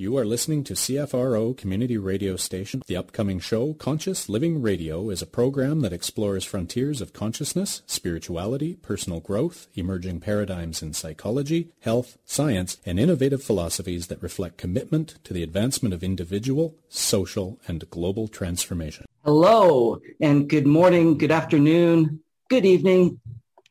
You are listening to CFRO Community Radio Station. The upcoming show, Conscious Living Radio, is a program that explores frontiers of consciousness, spirituality, personal growth, emerging paradigms in psychology, health, science, and innovative philosophies that reflect commitment to the advancement of individual, social, and global transformation. Hello, and good morning, good afternoon, good evening,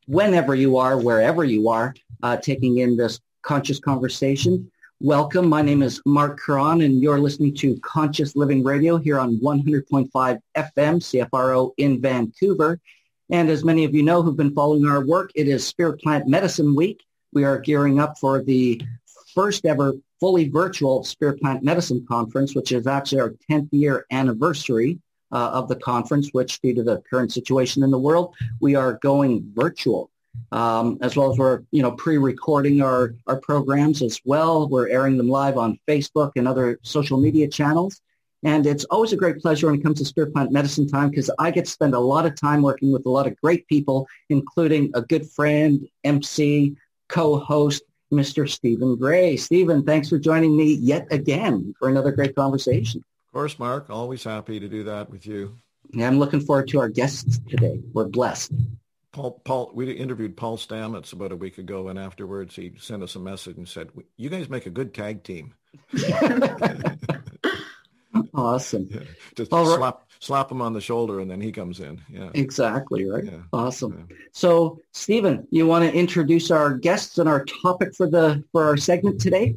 whenever you are, wherever you are, uh, taking in this conscious conversation. Welcome. My name is Mark Curran, and you're listening to Conscious Living Radio here on 100.5 FM CFRO in Vancouver. And as many of you know who've been following our work, it is Spirit Plant Medicine Week. We are gearing up for the first ever fully virtual Spirit Plant Medicine Conference, which is actually our 10th year anniversary uh, of the conference, which due to the current situation in the world, we are going virtual um, as well as we're you know pre-recording our our programs as well. We're airing them live on Facebook and other social media channels. And it's always a great pleasure when it comes to Spirit Plant Medicine time because I get to spend a lot of time working with a lot of great people, including a good friend, MC, co-host, Mr. Stephen Gray. Stephen, thanks for joining me yet again for another great conversation. Of course, Mark. Always happy to do that with you. Yeah, I'm looking forward to our guests today. We're blessed. Paul, Paul, we interviewed Paul Stamets about a week ago, and afterwards he sent us a message and said, "You guys make a good tag team." awesome. Yeah. Just All slap right. slap him on the shoulder, and then he comes in. Yeah. Exactly right. Yeah. Awesome. Yeah. So, Stephen, you want to introduce our guests and our topic for the for our segment today?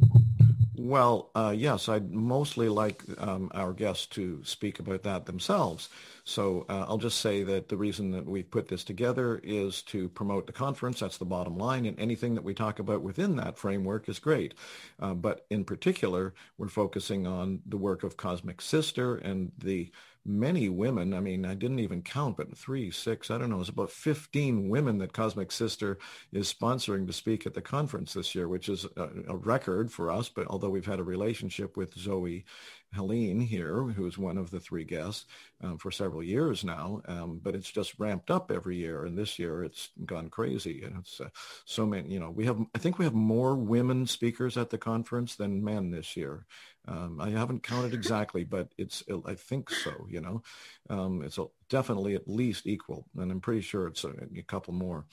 Well, uh, yes, I'd mostly like um, our guests to speak about that themselves. So uh, I'll just say that the reason that we've put this together is to promote the conference. That's the bottom line. And anything that we talk about within that framework is great. Uh, but in particular, we're focusing on the work of Cosmic Sister and the many women. I mean, I didn't even count, but three, six, I don't know, it's about 15 women that Cosmic Sister is sponsoring to speak at the conference this year, which is a, a record for us. But although we've had a relationship with Zoe Helene here, who's one of the three guests um, for several years now, um, but it's just ramped up every year. And this year it's gone crazy. And it's uh, so many, you know, we have, I think we have more women speakers at the conference than men this year. Um, I haven't counted exactly, but it's, I think so, you know, um, it's definitely at least equal. And I'm pretty sure it's a, a couple more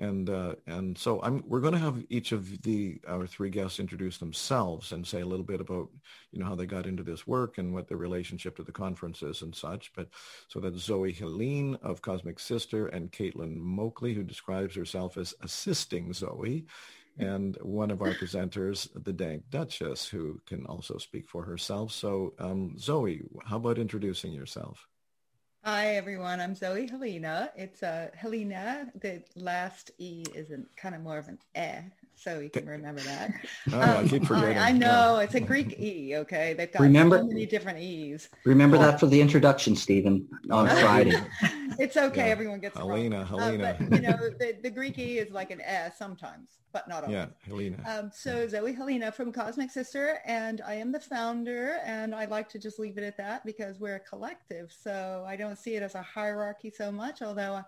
and uh, and so I'm, we're going to have each of the our three guests introduce themselves and say a little bit about you know how they got into this work and what their relationship to the conference is and such. But so that's Zoe Helene of Cosmic Sister and Caitlin Moakley, who describes herself as assisting Zoe. And one of our presenters, the Dank Duchess, who can also speak for herself. So, um, Zoe, how about introducing yourself? Hi everyone, I'm Zoe Helene. It's uh, Helena. The last E is kind of more of an eh, so you can remember that. oh, um, I keep forgetting. I, I know yeah. it's a Greek E. Okay, they've got remember, so many different E's. Remember oh. that for the introduction, Stephen, on Friday. it's okay. Yeah. Everyone gets Helena. Helena. Uh, but, you know, the, the Greek E is like an S sometimes, but not always. Yeah, Helena. Um, so Zoe Helene from Cosmic Sister, and I am the founder, and I like to just leave it at that because we're a collective. So I don't see it as a hierarchy so much, although. I,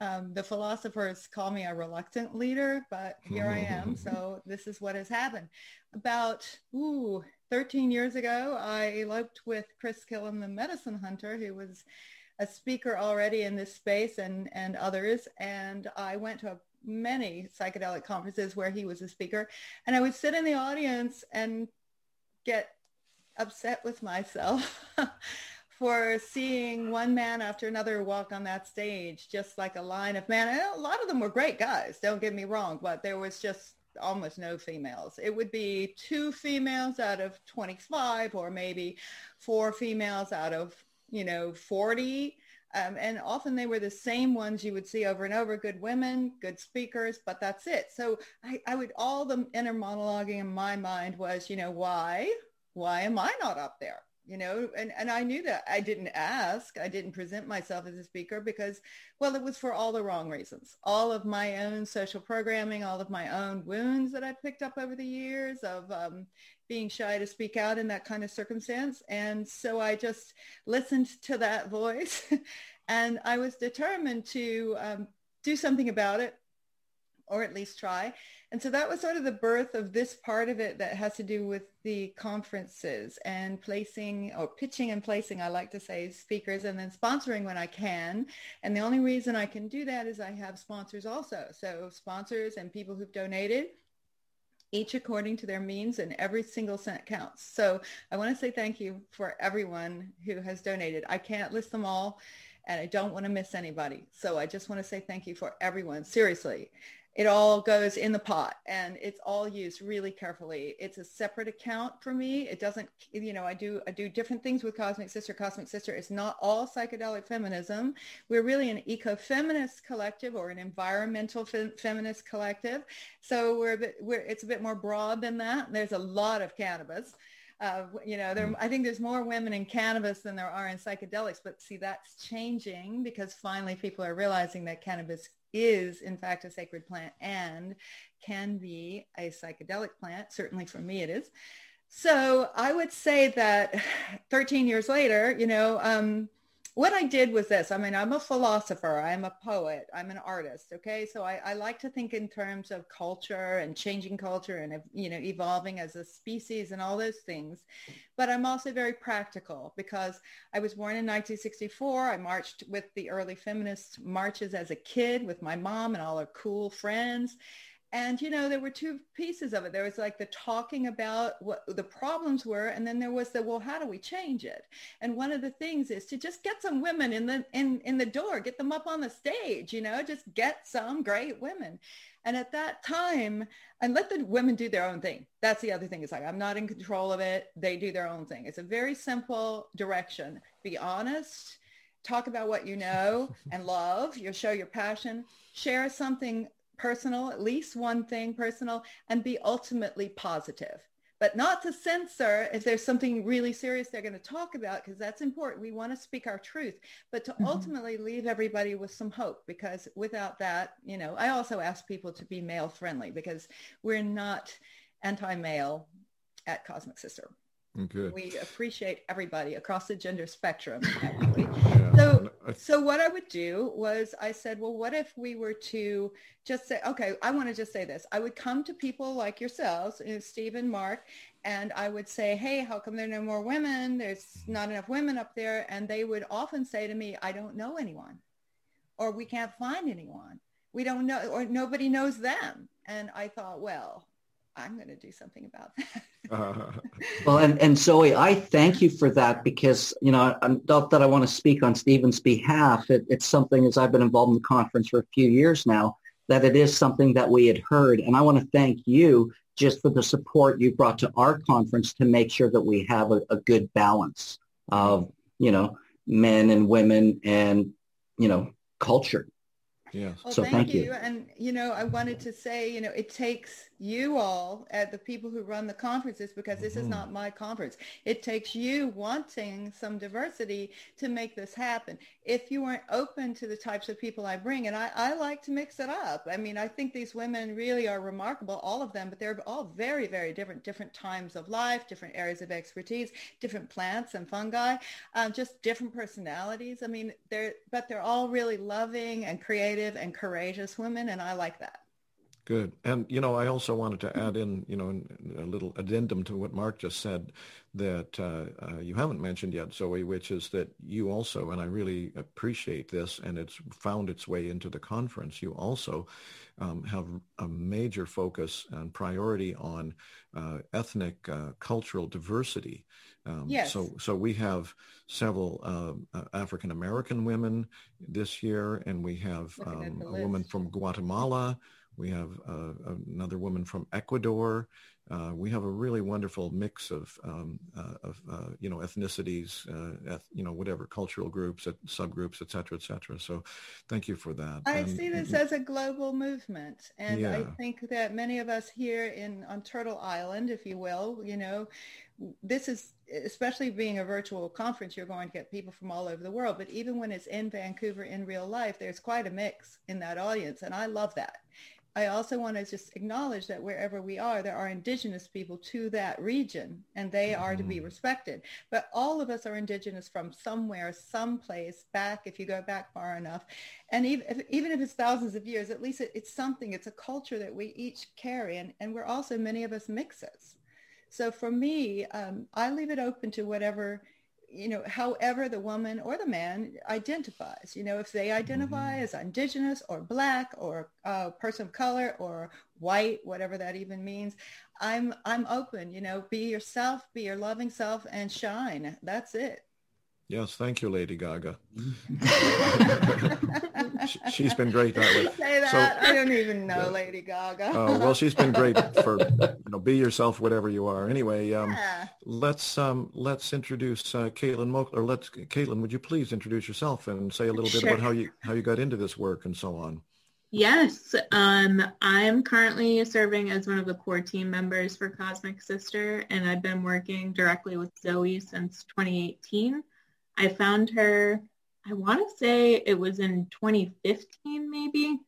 um, the philosophers call me a reluctant leader, but here I am. So this is what has happened. About ooh, 13 years ago, I eloped with Chris Kilham, the medicine hunter, who was a speaker already in this space and, and others. And I went to many psychedelic conferences where he was a speaker. And I would sit in the audience and get upset with myself for seeing one man after another walk on that stage, just like a line of men. And a lot of them were great guys, don't get me wrong, but there was just almost no females. It would be two females out of 25 or maybe four females out of, you know, 40. Um, and often they were the same ones you would see over and over, good women, good speakers, but that's it. So I, I would, all the inner monologuing in my mind was, you know, why? Why am I not up there? You know and, and i knew that. I didn't ask. I didn't present myself as a speaker because well it was for all the wrong reasons. All of my own social programming all of my own wounds that i picked up over the years of um, being shy to speak out in that kind of circumstance. And so i just listened to that voice and i was determined to um, do something about it or at least try. And so that was sort of the birth of this part of it that has to do with the conferences and placing or pitching and placing, I like to say, speakers and then sponsoring when I can. And the only reason I can do that is I have sponsors also. So sponsors and people who've donated each according to their means and every single cent counts. So I want to say thank you for everyone who has donated. I can't list them all and I don't want to miss anybody. So I just want to say thank you for everyone. Seriously it all goes in the pot and it's all used really carefully. It's a separate account for me. It doesn't, you know, I do, I do different things with Cosmic Sister. Cosmic Sister is not all psychedelic feminism. We're really an eco-feminist collective or an environmental fe- feminist collective. So we're a bit, we're, it's a bit more broad than that. There's a lot of cannabis. Uh, you know, there, mm. I think there's more women in cannabis than there are in psychedelics, but see, that's changing because finally people are realizing that cannabis is in fact a sacred plant and can be a psychedelic plant. Certainly for me it is. So I would say that 13 years later, you know, um, what I did was this. I mean, I'm a philosopher. I'm a poet. I'm an artist. Okay. So I, I, like to think in terms of culture and changing culture and, you know, evolving as a species and all those things. But I'm also very practical because I was born in 1964. I marched with the early feminist marches as a kid with my mom and all her cool friends. And, you know, there were two pieces of it. There was like the talking about what the problems were. And then there was the, well, how do we change it? And one of the things is to just get some women in the, in, in the door, get them up on the stage, you know, just get some great women. And at that time, and let the women do their own thing. That's the other thing. It's like, I'm not in control of it. They do their own thing. It's a very simple direction. Be honest talk about what you know and love. You show your passion. Share something personal, at least one thing personal, and be ultimately positive. But not to censor if there's something really serious they're going to talk about, because that's important. We want to speak our truth, but to mm-hmm. ultimately leave everybody with some hope, because without that, you know, I also ask people to be male friendly because we're not anti-male at Cosmic Sister. Good. We appreciate everybody across the gender spectrum. yeah. So, what I would do was I said, well, what if we were to just say, okay, I want to just say this. I would come to people like yourselves, you know, Steve and Mark, and I would say, hey, how come there are no more women? There's not enough women up there. And they would often say to me, I don't know anyone, or we can't find anyone. We don't know, or nobody knows them. And I thought, well, I'm going to do something about that. uh, well, and, and Zoe, I thank you for that because, you know, I'm not that I want to speak on Stephen's behalf. It, it's something as I've been involved in the conference for a few years now, that it is something that we had heard. And I want to thank you just for the support you brought to our conference to make sure that we have a, a good balance of, you know, men and women and, you know, culture. Yeah. Well, so thank, thank you. you. And, you know, I wanted to say, you know, it takes you all at the people who run the conferences because this mm-hmm. is not my conference. It takes you wanting some diversity to make this happen. If you weren't open to the types of people I bring, and I, I like to mix it up. I mean, I think these women really are remarkable, all of them, but they're all very, very different, different times of life, different areas of expertise, different plants and fungi, um, just different personalities. I mean, they're, but they're all really loving and creative and courageous women, and I like that. Good. And, you know, I also wanted to add in, you know, a little addendum to what Mark just said that uh, uh, you haven't mentioned yet, Zoe, which is that you also, and I really appreciate this, and it's found its way into the conference, you also um, have a major focus and priority on uh, ethnic uh, cultural diversity. Um, yes. So, so we have several um, uh, African American women this year, and we have um, a woman from Guatemala. We have uh, another woman from Ecuador. Uh, we have a really wonderful mix of, um, uh, of uh, you know, ethnicities, uh, eth- you know, whatever, cultural groups, subgroups, et cetera, et cetera. So thank you for that. I and, see this as a global movement. And yeah. I think that many of us here in on Turtle Island, if you will, you know, this is especially being a virtual conference, you're going to get people from all over the world. But even when it's in Vancouver in real life, there's quite a mix in that audience. And I love that I also want to just acknowledge that wherever we are, there are indigenous people to that region and they are to be mm-hmm. respected. But all of us are indigenous from somewhere, someplace back, if you go back far enough. And even if, even if it's thousands of years, at least it, it's something, it's a culture that we each carry. And, and we're also, many of us mixes. So for me, um, I leave it open to whatever you know, however the woman or the man identifies, you know, if they identify mm-hmm. as indigenous or black or a person of color or white, whatever that even means, I'm, I'm open, you know, be yourself, be your loving self and shine. That's it. Yes, thank you, Lady Gaga. she's been great that way. Say that. So, I don't even know Lady Gaga. Oh well, she's been great for you know be yourself, whatever you are. Anyway, um, yeah. let's um, let's introduce uh, Caitlin Moak, or let's Caitlin, would you please introduce yourself and say a little bit about how you how you got into this work and so on. Yes, um, I'm currently serving as one of the core team members for Cosmic Sister, and I've been working directly with Zoe since 2018. I found her, I want to say it was in 2015 maybe,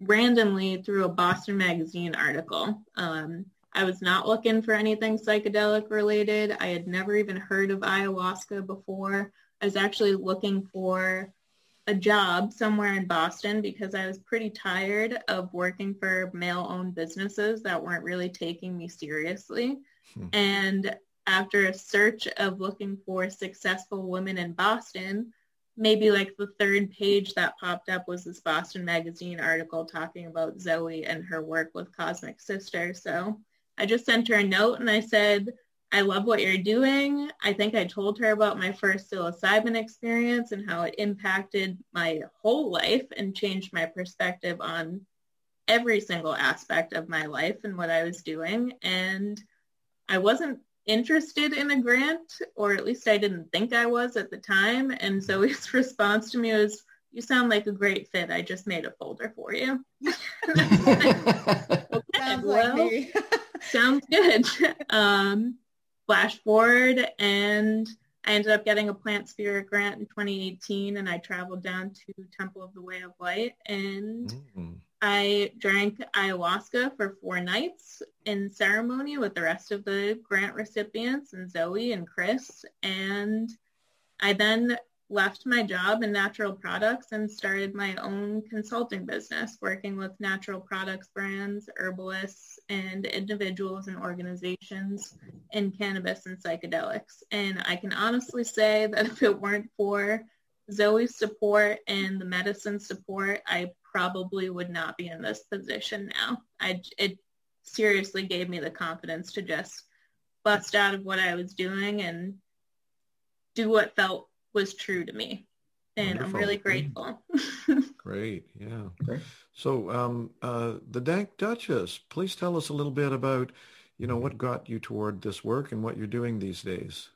randomly through a Boston Magazine article. Um, I was not looking for anything psychedelic related. I had never even heard of ayahuasca before. I was actually looking for a job somewhere in Boston because I was pretty tired of working for male-owned businesses that weren't really taking me seriously. Hmm. And after a search of looking for successful women in Boston, maybe like the third page that popped up was this Boston Magazine article talking about Zoe and her work with Cosmic Sister. So I just sent her a note and I said, I love what you're doing. I think I told her about my first psilocybin experience and how it impacted my whole life and changed my perspective on every single aspect of my life and what I was doing. And I wasn't interested in a grant, or at least I didn't think I was at the time. And so his response to me was, you sound like a great fit. I just made a folder for you. okay, sounds well, like sounds good. Um, flash forward and I ended up getting a plant spirit grant in 2018 and I traveled down to Temple of the Way of Light and mm. I drank ayahuasca for four nights in ceremony with the rest of the grant recipients and Zoe and Chris. And I then left my job in natural products and started my own consulting business, working with natural products brands, herbalists, and individuals and organizations in cannabis and psychedelics. And I can honestly say that if it weren't for Zoe's support and the medicine support, I probably would not be in this position now. I, it seriously gave me the confidence to just bust out of what I was doing and do what felt was true to me. And Wonderful. I'm really grateful. Great, yeah. Okay. So um, uh, the Dank Duchess, please tell us a little bit about, you know, what got you toward this work and what you're doing these days.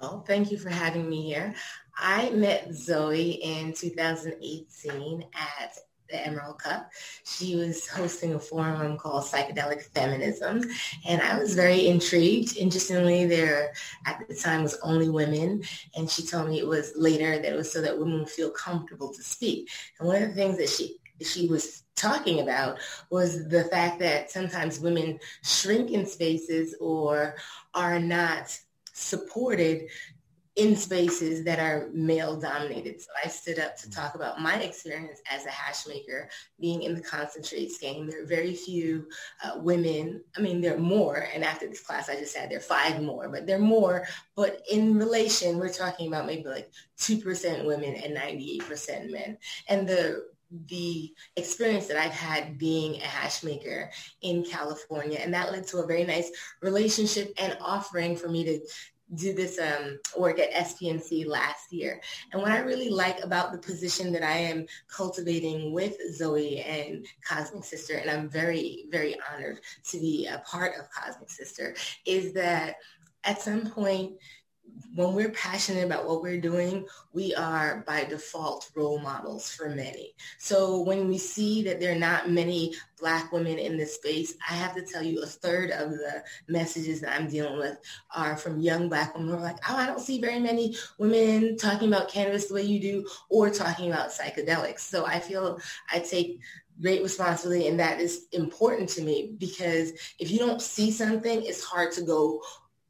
Well, thank you for having me here. I met Zoe in 2018 at the Emerald Cup. She was hosting a forum called Psychedelic Feminism, and I was very intrigued. Interestingly, there at the time was only women, and she told me it was later that it was so that women would feel comfortable to speak. And one of the things that she she was talking about was the fact that sometimes women shrink in spaces or are not supported in spaces that are male dominated. So I stood up to talk about my experience as a hash maker being in the concentrates game. There are very few uh, women. I mean, there are more. And after this class I just had, there are five more, but there are more. But in relation, we're talking about maybe like 2% women and 98% men. And the the experience that I've had being a hash maker in California. And that led to a very nice relationship and offering for me to do this um, work at SPMC last year. And what I really like about the position that I am cultivating with Zoe and Cosmic Sister, and I'm very, very honored to be a part of Cosmic Sister, is that at some point when we're passionate about what we're doing, we are by default role models for many. So when we see that there are not many black women in this space, I have to tell you a third of the messages that I'm dealing with are from young black women who are like, oh, I don't see very many women talking about cannabis the way you do or talking about psychedelics. So I feel I take great responsibility and that is important to me because if you don't see something, it's hard to go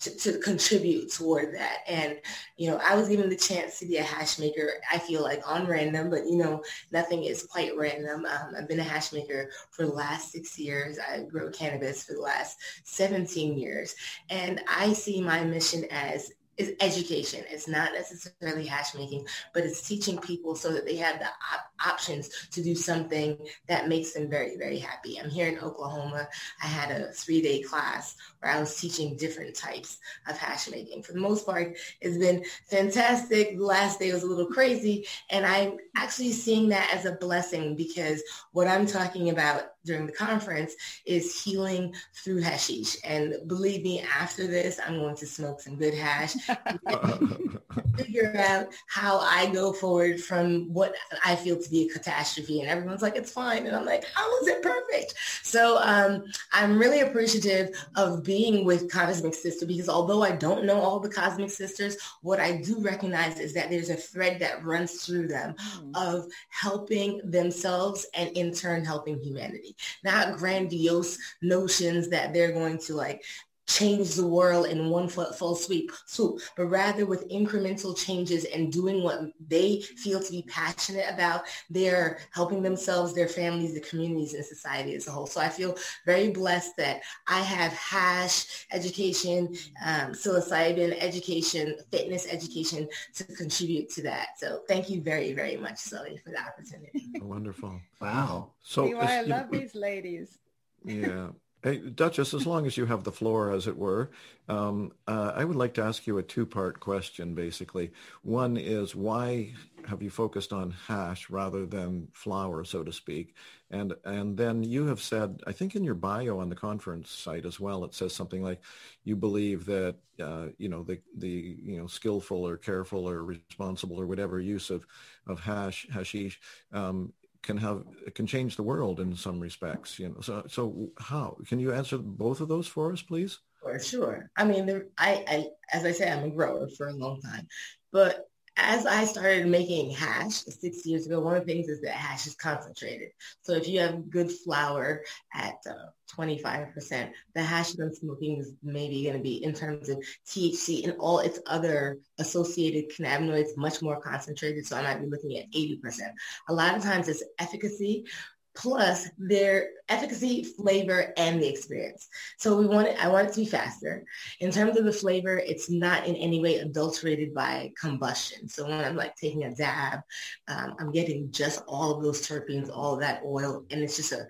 to, to, contribute toward that. And, you know, I was given the chance to be a hash maker, I feel like on random, but, you know, nothing is quite random. Um, I've been a hash maker for the last six years. I grow cannabis for the last 17 years. And I see my mission as is education. It's not necessarily hash making, but it's teaching people so that they have the op- options to do something that makes them very, very happy. I'm here in Oklahoma. I had a three-day class where I was teaching different types of hash making. For the most part, it's been fantastic. The last day was a little crazy, and I'm actually seeing that as a blessing because what I'm talking about during the conference is healing through hashish. And believe me, after this, I'm going to smoke some good hash, figure out how I go forward from what I feel to be a catastrophe. And everyone's like, it's fine. And I'm like, how is it perfect? So um, I'm really appreciative of being with Cosmic Sister because although I don't know all the Cosmic Sisters, what I do recognize is that there's a thread that runs through them mm. of helping themselves and in turn helping humanity not grandiose notions that they're going to like change the world in one full sweep, swoop, but rather with incremental changes and doing what they feel to be passionate about, they're helping themselves, their families, the communities, and society as a whole. So I feel very blessed that I have hash education, um, psilocybin education, fitness education to contribute to that. So thank you very, very much, Zoe, for the opportunity. Wonderful. Wow. So I love these ladies. Yeah. Hey, Duchess, as long as you have the floor, as it were, um, uh, I would like to ask you a two-part question, basically. One is why have you focused on hash rather than flower, so to speak? And and then you have said, I think in your bio on the conference site as well, it says something like you believe that uh, you know the the you know skillful or careful or responsible or whatever use of of hash hashish um, can have can change the world in some respects you know so so how can you answer both of those for us please? Sure sure. I mean there, I, I as i say i'm a grower for a long time but as I started making hash six years ago, one of the things is that hash is concentrated. So if you have good flower at uh, 25%, the hash that I'm smoking is maybe going to be in terms of THC and all its other associated cannabinoids much more concentrated. So I might be looking at 80%. A lot of times it's efficacy, plus their efficacy, flavor, and the experience. So we want it, I want it to be faster. In terms of the flavor, it's not in any way adulterated by combustion. So when I'm like taking a dab, um, I'm getting just all of those terpenes, all that oil, and it's just a,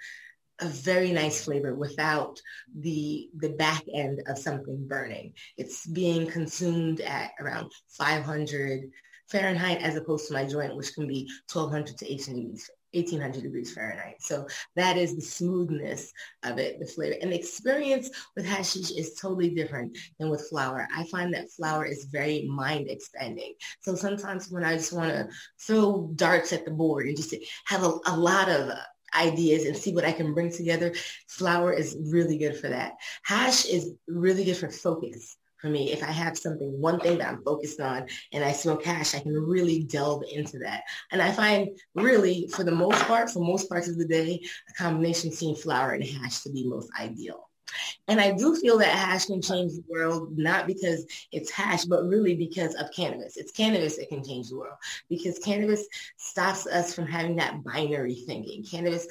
a very nice flavor without the the back end of something burning. It's being consumed at around 500 Fahrenheit as opposed to my joint, which can be 1200 to 1800 degrees 1800 degrees Fahrenheit. So that is the smoothness of it, the flavor. And the experience with hashish is totally different than with flower. I find that flower is very mind expanding. So sometimes when I just want to throw darts at the board and just have a, a lot of ideas and see what I can bring together, flower is really good for that. Hash is really good for focus for me. If I have something, one thing that I'm focused on and I smoke hash, I can really delve into that. And I find really, for the most part, for most parts of the day, a combination between flower and hash to be most ideal. And I do feel that hash can change the world, not because it's hash, but really because of cannabis. It's cannabis that can change the world because cannabis stops us from having that binary thinking. Cannabis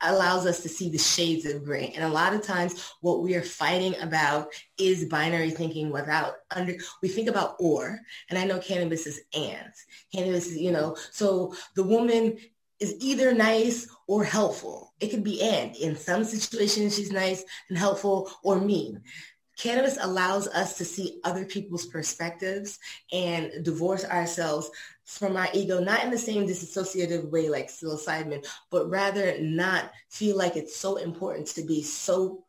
allows us to see the shades of gray. And a lot of times what we are fighting about is binary thinking without under, we think about or, and I know cannabis is and. Cannabis is, you know, so the woman is either nice or helpful. It could be and. In some situations, she's nice and helpful or mean. Cannabis allows us to see other people's perspectives and divorce ourselves from our ego, not in the same disassociative way like psilocybin, but rather not feel like it's so important to be so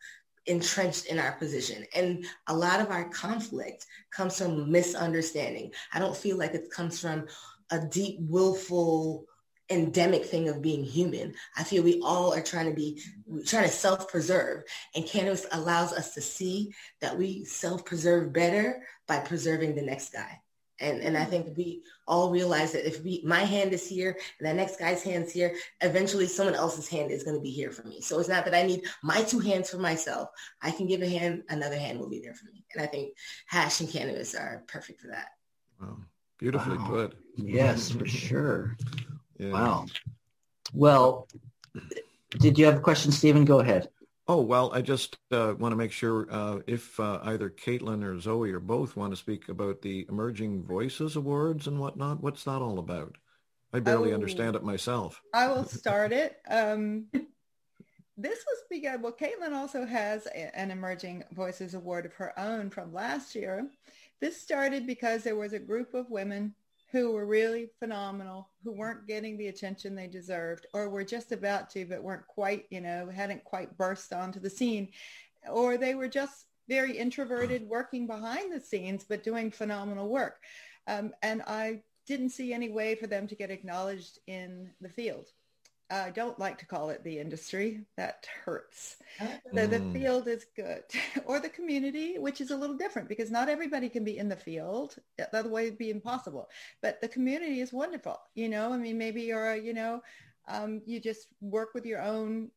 entrenched in our position. And a lot of our conflict comes from misunderstanding. I don't feel like it comes from a deep, willful, endemic thing of being human. I feel we all are trying to be, trying to self-preserve. And cannabis allows us to see that we self-preserve better by preserving the next guy. And, and I think we all realize that if we, my hand is here and that next guy's hand's here, eventually someone else's hand is going to be here for me. So it's not that I need my two hands for myself. I can give a hand, another hand will be there for me. And I think hash and cannabis are perfect for that. Wow. Beautifully Wow. put. Yes, for sure. Yeah. Wow. Well, did you have a question, Stephen? Go ahead. Oh, well, I just uh, want to make sure uh, if uh, either Caitlin or Zoe or both want to speak about the Emerging Voices Awards and whatnot. What's that all about? I barely Oh. understand it myself. I will start it. Um, this was begun. Well, Caitlin also has a- an Emerging Voices Award of her own from last year. This started because there was a group of women who were really phenomenal, who weren't getting the attention they deserved, or were just about to, but weren't quite, you know, hadn't quite burst onto the scene, or they were just very introverted, working behind the scenes, but doing phenomenal work. Um, and I didn't see any way for them to get acknowledged in the field. I don't like to call it the industry. That hurts. So the Mm. field is good. or the community, which is a little different because not everybody can be in the field. The other way would be impossible. But the community is wonderful. You know, I mean, maybe you're, a, you know, um, you just work with your own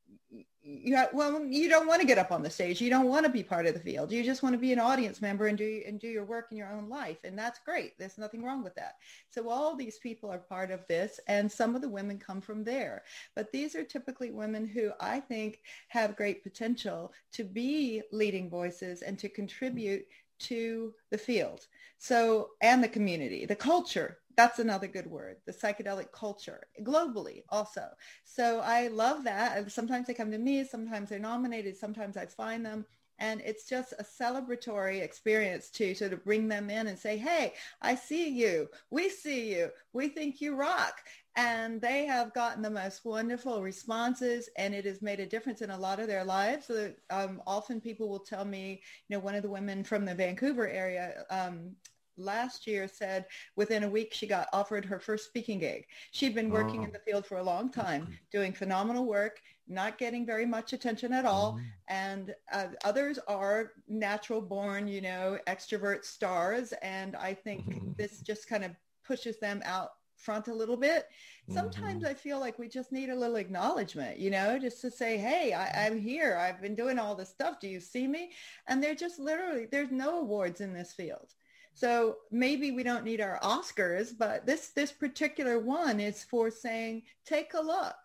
you have, well you don't want to get up on the stage. You don't want to be part of the field. You just want to be an audience member and do and do your work in your own life and that's great. There's nothing wrong with that. So all these people are part of this and some of the women come from there. But these are typically women who i think have great potential to be leading voices and to contribute to the field. So and the community the culture that's another good word the psychedelic culture globally also. So i love that sometimes they come to me sometimes they're nominated sometimes i find them and it's just a celebratory experience to sort of bring them in and say hey i see you we see you we think you rock. And they have gotten the most wonderful responses and it has made a difference in a lot of their lives. So um, often people will tell me you know one of the women from the vancouver area um, last year said within a week she got offered her first speaking gig. She'd been working Oh. in the field for a long time, doing phenomenal work, not getting very much attention at all. And uh, others are natural born, you know, extrovert stars. And I think Mhm. this just kind of pushes them out front a little bit. Sometimes Mhm. I feel like we just need a little acknowledgement, you know, just to say, hey, I, I'm here. I've been doing all this stuff. Do you see me? And they're just literally, there's no awards in this field. So maybe we don't need our Oscars, but this this particular one is for saying, take a look.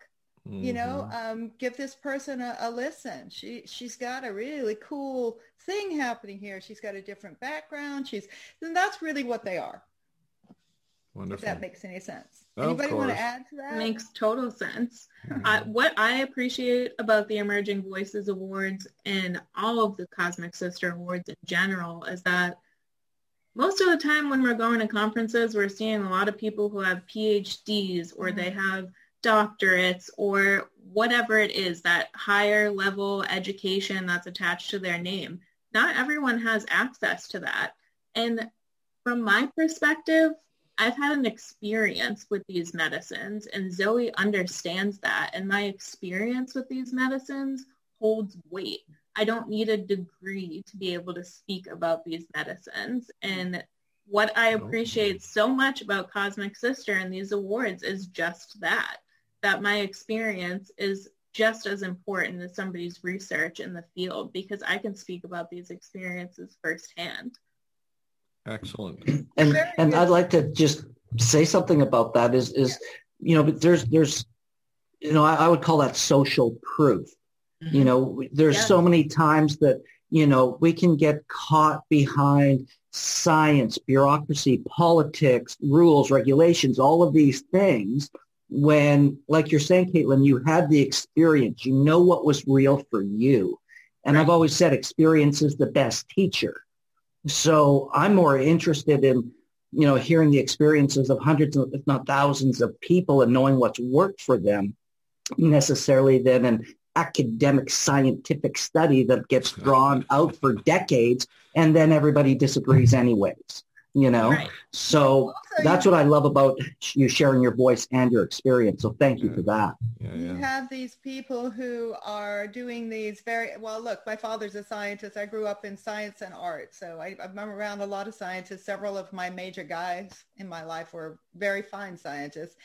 You know, Mhm. um, give this person a, a listen. She she's got a really cool thing happening here. She's got a different background. She's and that's really what they are. Wonderful. If that makes any sense. Of Anybody want to add to that? Makes total sense. Mhm. I, what I appreciate about the Emerging Voices Awards and all of the Cosmic Sister Awards in general is that most of the time when we're going to conferences, we're seeing a lot of people who have PhDs or they mm-hmm. have doctorates or whatever it is, that higher level education that's attached to their name. Not everyone has access to that. And from my perspective, I've had an experience with these medicines and Zoe understands that. And my experience with these medicines holds weight. I don't need a degree to be able to speak about these medicines. And what I oh. appreciate so much about Cosmic Sister and these awards is just that, that my experience is just as important as somebody's research in the field because I can speak about these experiences firsthand. Excellent. and Very and good. I'd like to just say something about that is is you know but there's there's you know I, I would call that social proof you know mm-hmm. there's Yeah. so many times that you know we can get caught behind science bureaucracy politics rules regulations all of these things when like you're saying caitlin you had the experience. You know what was real for you. And i've always said experience is the best teacher. So i'm more interested in you know hearing the experiences of hundreds of, if not thousands of people and knowing what's worked for them necessarily than an academic scientific study that gets drawn out for decades and then everybody disagrees mm-hmm. anyways you know? Right. So Also, that's what I love about you sharing your voice and your experience. So thank you for that. Yeah, You have these people who are doing these very well. Look, my father's a scientist. I grew up in science and art, so I, I'm around a lot of scientists. Several of my major guys in my life were very fine scientists,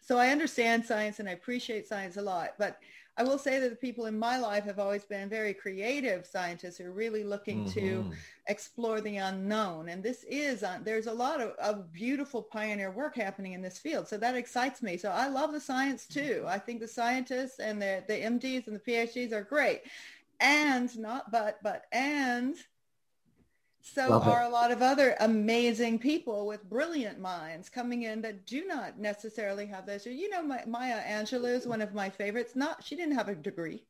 so I understand science and I appreciate science a lot. But I will say that the people in my life have always been very creative scientists who are really looking to Mhm. explore the unknown. And this is, uh, there's a lot of, of beautiful pioneer work happening in this field. So that excites me. So I love the science too. I think the scientists and the, the MDs and the PhDs are great. And not but, but, and so Love it. are a lot of other amazing people with brilliant minds coming in that do not necessarily have those. You know, my, Maya Angelou is one of my favorites. Not, she didn't have a degree.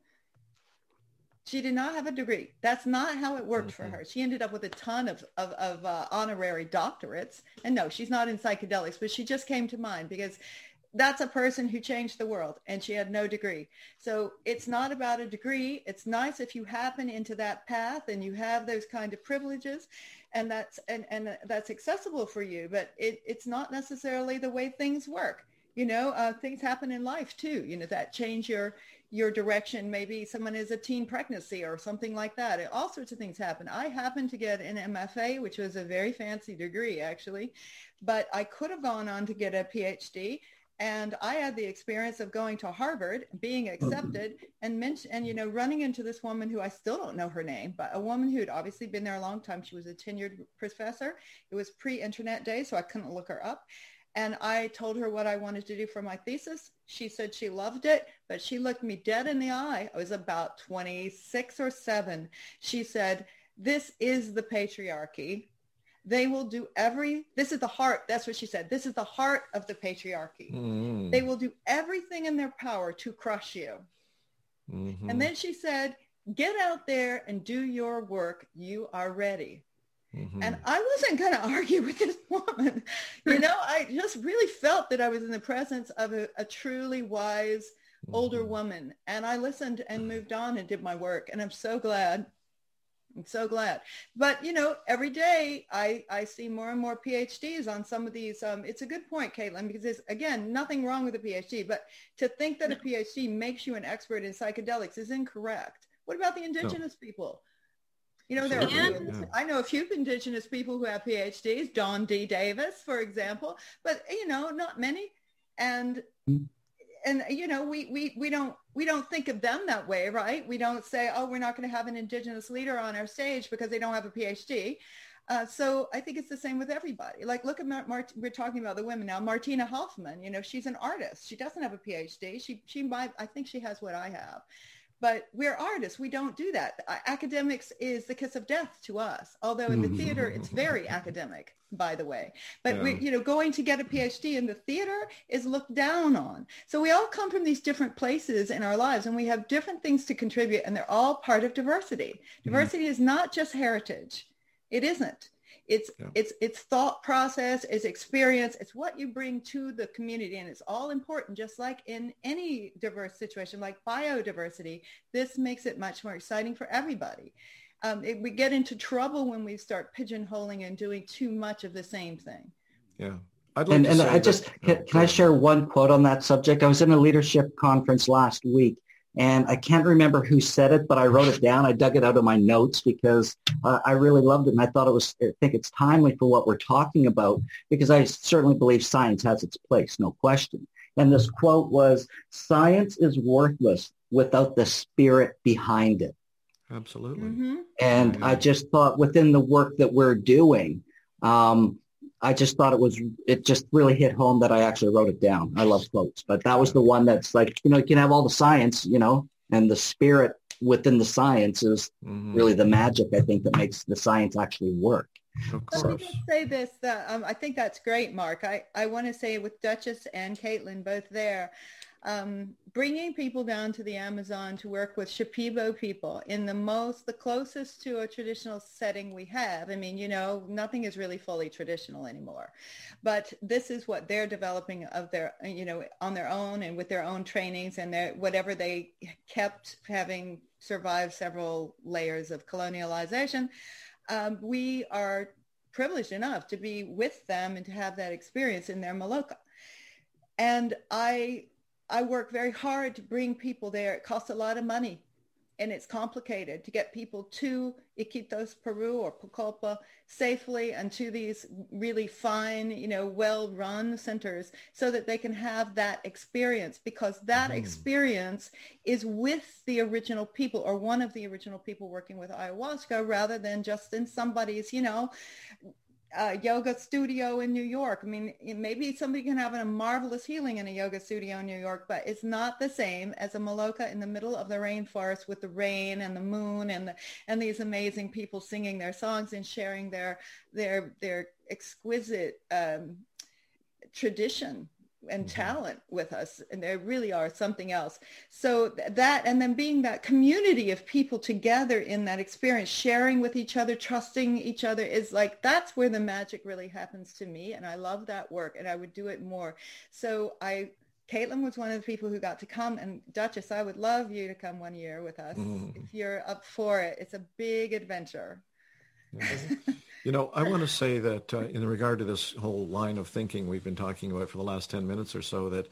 She did not have a degree. That's not how it worked for Mhm. her. She ended up with a ton of, of, of uh, honorary doctorates. And no, she's not in psychedelics, but she just came to mind because that's a person who changed the world and she had no degree. So it's not about a degree. It's nice if you happen into that path and you have those kind of privileges and that's and, and that's accessible for you, but it, it's not necessarily the way things work. You know, uh, things happen in life too, you know, that change your your direction. Maybe someone is a teen pregnancy or something like that. All sorts of things happen. I happened to get an MFA, which was a very fancy degree actually, but I could have gone on to get a PhD and I had the experience of going to Harvard, being accepted, and mention, and you know, running into this woman who I still don't know her name, but a woman who had obviously been there a long time. She was a tenured professor. It was pre-internet day, so I couldn't look her up. And I told her what I wanted to do for my thesis. She said she loved it, but she looked me dead in the eye. I was about 26 or 7. She said, this is the patriarchy. They will do every, this is the heart, that's what she said. This is the heart of the patriarchy. Mhm. They will do everything in their power to crush you. Mhm. And then she said, get out there and do your work. You are ready. Mhm. And I wasn't going to argue with this woman. You know, I just really felt that I was in the presence of a, a truly wise older Mhm. woman. And I listened and moved on and did my work. And I'm so glad. I'm so glad. But, you know, every day I, I see more and more PhDs on some of these. Um, it's a good point, Caitlin, because there's, again, nothing wrong with a PhD. But to think that a PhD makes you an expert in psychedelics is incorrect. What about the indigenous people? You know, there are yeah. I know a few indigenous people who have PhDs, Dawn D. Davis, for example, but you know, not many. And Mm. And you know, we we we don't we don't think of them that way, right? We don't say, oh, we're not going to have an indigenous leader on our stage because they don't have a PhD. Uh, so I think it's the same with everybody. Like, look at Mar- Mart- we're talking about the women now. Martina Hoffmann, you know, she's an artist. She doesn't have a PhD. She she might. I think she has what I have but we're artists. We don't do that. Academics is the kiss of death to us. Although in the mm-hmm. theater, it's very academic, by the way. But we, you know, going to get a PhD in the theater is looked down on. So we all come from these different places in our lives, and we have different things to contribute, and they're all part of diversity. Mm-hmm. Diversity is not just heritage. It isn't. It's Yeah. it's it's thought process, it's experience, it's what you bring to the community, and it's all important. Just like in any diverse situation, like biodiversity, this makes it much more exciting for everybody. Um, it, we get into trouble when we start pigeonholing and doing too much of the same thing. Yeah. I'd like And, to and say I that- just, oh, can, can I share one quote on that subject? I was in a leadership conference last week and I can't remember who said it, but I wrote it down. I dug it out of my notes because uh, I really loved it. And I thought it was, I think it's timely for what we're talking about because I certainly believe science has its place, no question. And this quote was, science is worthless without the spirit behind it. Absolutely. hmm And Yeah. I just thought within the work that we're doing, um, I just thought it was, it just really hit home that I actually wrote it down. I love quotes, but that was the one that's like, you know, you can have all the science, you know, and the spirit within the science is Mhm. really the magic, I think, that makes the science actually work. Of Let me just say this. That, um, I think that's great, Mark. I, I want to say with Duchess and Caitlin both there, um, bringing people down to the Amazon to work with Shipibo people in the most, the closest to a traditional setting we have. I mean, you know, nothing is really fully traditional anymore, but this is what they're developing of their, you know, on their own and with their own trainings and their, whatever they kept having survived several layers of colonialization. Um, we are privileged enough to be with them and to have that experience in their Maloka. And I, I work very hard to bring people there. It costs a lot of money and it's complicated to get people to Iquitos, Peru or Pucallpa safely and to these really fine, you know, well-run centers so that they can have that experience because that mm. experience is with the original people or one of the original people working with ayahuasca rather than just in somebody's, you know, a yoga studio in New York. I mean, maybe somebody can have a marvelous healing in a yoga studio in New York, but it's not the same as a Maloka in the middle of the rainforest with the rain and the moon and the, and these amazing people singing their songs and sharing their their their exquisite um, tradition and mm-hmm. talent with us and they really are something else so that and then being that community of people together in that experience sharing with each other trusting each other is like that's where the magic really happens to me and i love that work and i would do it more so i Caitlin was one of the people who got to come and Duchess, I would love you to come one year with us mm. if you're up for it. It's a big adventure. You know, I want to say that uh, in regard to this whole line of thinking we've been talking about for the last 10 minutes or so, that,